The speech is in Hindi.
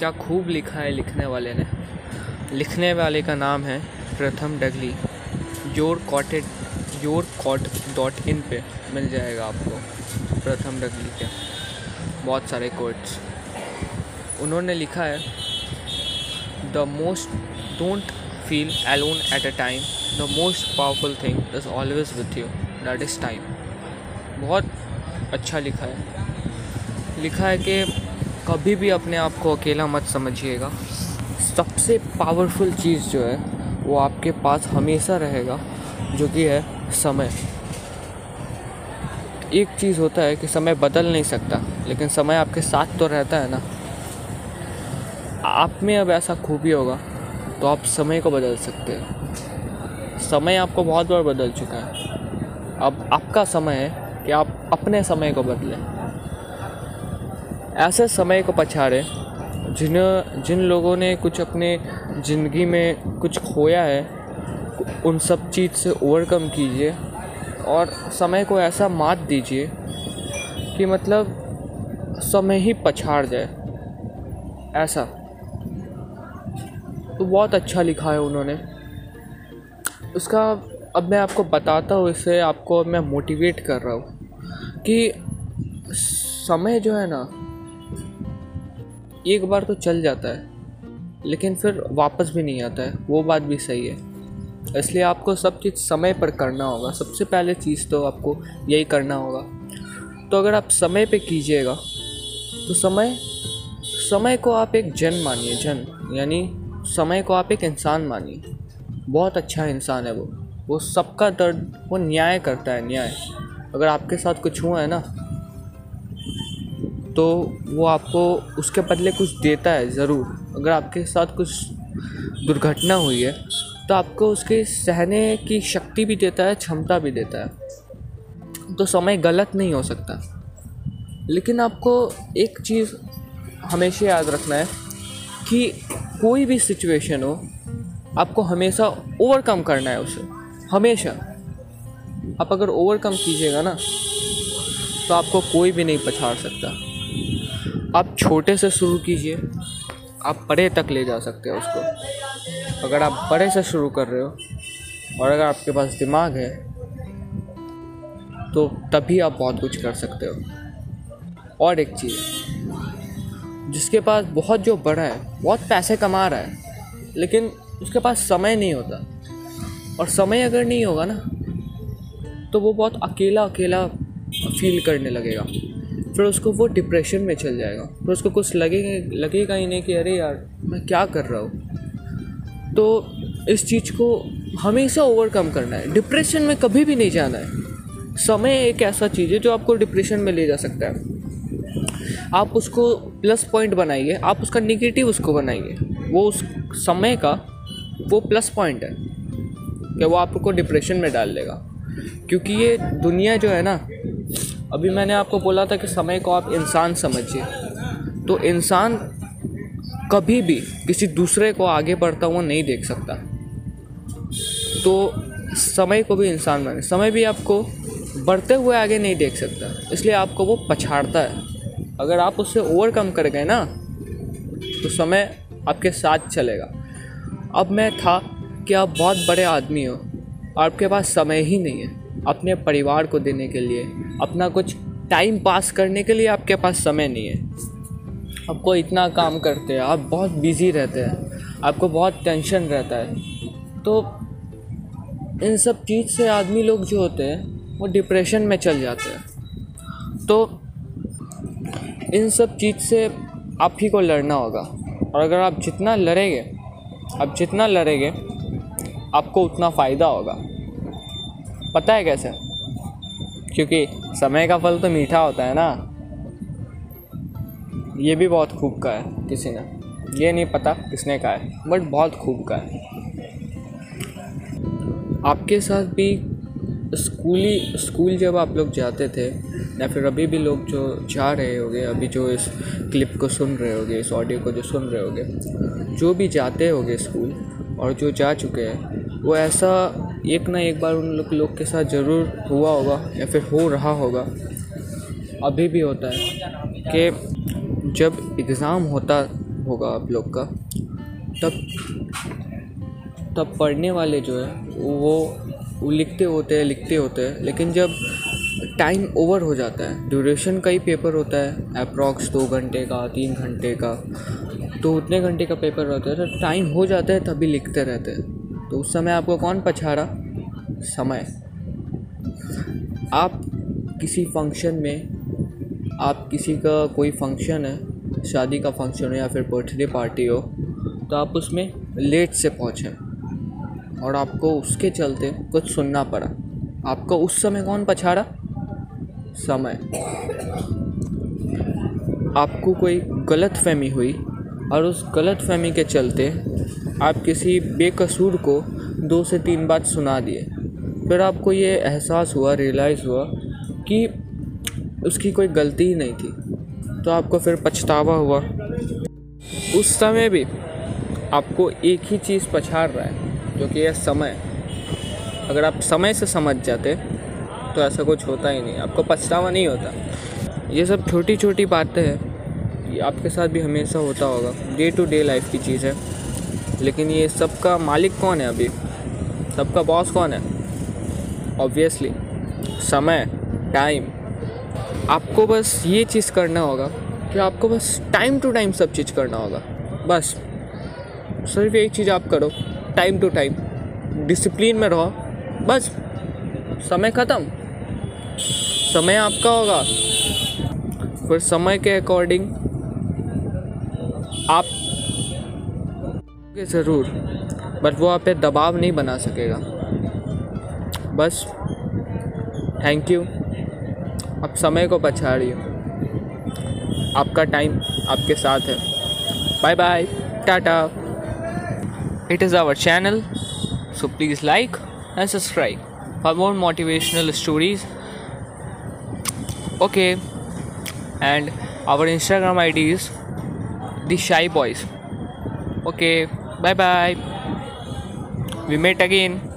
क्या खूब लिखा है लिखने वाले ने। लिखने वाले का नाम है Pratham Dagli. Your quoted, your quote dot in पे मिल जाएगा आपको प्रथम डगली के। बहुत सारे कोट्स उन्होंने लिखा है the most don't feel alone at a time the most powerful thing is always with you that is time बहुत अच्छा लिखा है। लिखा है कि कभी भी अपने आप को अकेला मत समझिएगा। सबसे पावरफुल चीज़ जो है, वो आपके पास हमेशा रहेगा, जो कि है समय। एक चीज़ होता है कि समय बदल नहीं सकता, लेकिन समय आपके साथ तो रहता है ना। आप में अब ऐसा खूबी होगा तो आप समय को बदल सकते हैं। समय आपको बहुत बार बदल चुका है। अब आपका समय है कि आप अपने समय को बदलें। ऐसे समय को पछाड़ें, जिन जिन लोगों ने कुछ अपने ज़िंदगी में कुछ खोया है, उन सब चीज़ से ओवरकम कीजिए और समय को ऐसा मात दीजिए कि मतलब समय ही पछाड़ जाए। ऐसा। तो बहुत अच्छा लिखा है उन्होंने। उसका अब मैं आपको बताता हूँ इससे आपको मैं मोटिवेट कर रहा हूँ कि समय जो है ना एक बार तो चल जाता है, लेकिन फिर वापस भी नहीं आता है। वो बात भी सही है। इसलिए आपको सब चीज़ समय पर करना होगा। सबसे पहले चीज़ तो आपको यही करना होगा। तो अगर आप समय पे कीजिएगा तो समय समय को आप एक जन मानिए। जन, यानी समय को आप एक इंसान मानिए। बहुत अच्छा इंसान है वो। वो सबका दर्द, वो न्याय करता है न्याय। अगर आपके साथ कुछ हुआ है ना तो वो आपको उसके बदले कुछ देता है, ज़रूर। अगर आपके साथ कुछ दुर्घटना हुई है तो आपको उसके सहने की शक्ति भी देता है, क्षमता भी देता है। तो समय गलत नहीं हो सकता। लेकिन आपको एक चीज़ हमेशा याद रखना है कि कोई भी सिचुएशन हो, आपको हमेशा ओवरकम करना है उसे। हमेशा। आप अगर ओवरकम कीजिएगा ना तो आपको कोई भी नहीं पछाड़ सकता। आप छोटे से शुरू कीजिए। आप बड़े तक ले जा सकते हो उसको। अगर आप बड़े से शुरू कर रहे हो, और अगर आपके पास दिमाग है तो तभी आप बहुत कुछ कर सकते हो। और एक चीज़, जिसके पास बहुत जो बड़ा है, बहुत पैसे कमा रहा है, लेकिन उसके पास समय नहीं होता। और समय अगर नहीं होगा ना तो वो बहुत अकेला अकेला फील करने लगेगा। फिर उसको वो डिप्रेशन में चल जाएगा। फिर उसको कुछ लगेगा लगेगा ही नहीं कि अरे यार, मैं क्या कर रहा हूँ? तो इस चीज़ को हमेशा ओवरकम करना है। डिप्रेशन में कभी भी नहीं जाना है। समय एक ऐसा चीज़ है जो आपको डिप्रेशन में ले जा सकता है। आप उसको प्लस पॉइंट बनाइए, आप उसका निगेटिव उसको बनाइए। वो उस समय का वो प्लस पॉइंट है। कि वो आपको डिप्रेशन में डाल देगा। क्योंकि ये दुनिया जो है ना अभी मैंने आपको बोला था कि समय को आप इंसान समझिए। तो इंसान कभी भी किसी दूसरे को आगे बढ़ता हुआ नहीं देख सकता। तो समय को भी इंसान माने। समय भी आपको बढ़ते हुए आगे नहीं देख सकता। इसलिए आपको वो पछाड़ता है। अगर आप उससे ओवरकम कर गए ना तो समय आपके साथ चलेगा। अब मैं था कि आप बहुत बड़े आदमी हो। आपके पास समय ही नहीं है। अपने परिवार को देने के लिए, अपना कुछ टाइम पास करने के लिए आपके पास समय नहीं है। आपको इतना काम करते हैं, आप बहुत बिज़ी रहते हैं, आपको बहुत टेंशन रहता है। तो इन सब चीज़ से आदमी लोग जो होते हैं, वो डिप्रेशन में चल जाते हैं। तो इन सब चीज़ से आप ही को लड़ना होगा। और अगर आप जितना लड़ेंगे, आप जितना लड़ेंगे, आपको उतना फ़ायदा होगा। पता है कैसे? क्योंकि समय का फल तो मीठा होता है ना। ये भी बहुत खूब का है किसी ने। ये नहीं पता किसने कहा है बट बहुत खूब का है। आपके साथ भी स्कूली, स्कूल जब आप लोग जाते थे, या फिर अभी भी लोग जो जा रहे होंगे, अभी जो इस क्लिप को सुन रहे होंगे, इस ऑडियो को जो सुन रहे होंगे, जो भी जाते होंगे स्कूल, और जो जा चुके हैं, वो ऐसा एक ना एक बार उन लोग लोग के साथ ज़रूर हुआ होगा या फिर हो रहा होगा, अभी भी होता है कि जब एग्ज़ाम होता होगा आप लोग का, तब तब पढ़ने वाले जो है, वो वो लिखते होते हैं, लिखते होते हैं, लेकिन जब टाइम ओवर हो जाता है ड्यूरेशन का ही पेपर होता है अप्रॉक्स दो घंटे का, तीन घंटे का तो उतने घंटे का पेपर रहता है तो टाइम हो जाता है, तभी लिखते रहते हैं। तो उस समय आपको कौन पछाड़ा? समय। आप किसी फ़ंक्शन में, आप किसी का कोई फ़ंक्शन है, शादी का फ़ंक्शन हो या फिर बर्थडे पार्टी हो तो आप उसमें लेट से पहुँचे और आपको उसके चलते कुछ सुनना पड़ा। आपको उस समय कौन पछाड़ा? समय। आपको कोई गलत फहमी हुई और उस गलत फहमी के चलते आप किसी बेकसूर को दो से तीन बात सुना दिए। फिर आपको ये एहसास हुआ रियलाइज़ हुआ कि उसकी कोई गलती ही नहीं थी। तो आपको फिर पछतावा हुआ। उस समय भी आपको एक ही चीज़ पछाड़ रहा है, जो कि है समय अगर आप समय से समझ जाते तो ऐसा कुछ होता ही नहीं। आपको पछतावा नहीं होता। ये सब छोटी छोटी बातें हैं, ये आपके साथ भी हमेशा होता होगा। डे टू डे लाइफ की चीज़ है। लेकिन ये सबका मालिक कौन है अभी? सबका बॉस कौन है? ऑब्वियसली समय टाइम आपको बस ये चीज़ करना होगा कि आपको बस टाइम टू टाइम सब चीज़ करना होगा। बस, सिर्फ़ एक चीज़ आप करो टाइम टू टाइम डिसिप्लिन में रहो। बस, समय ख़त्म। समय आपका होगा। फिर समय के अकॉर्डिंग आप ज़रूर बट वो आप पे दबाव नहीं बना सकेगा। बस थैंक यू आप समय को पछाड़िए आपका टाइम आपके साथ है। Bye bye tata it is our channel so please like and subscribe for more motivational stories okay, and our instagram id is the shy boys okay bye bye we meet again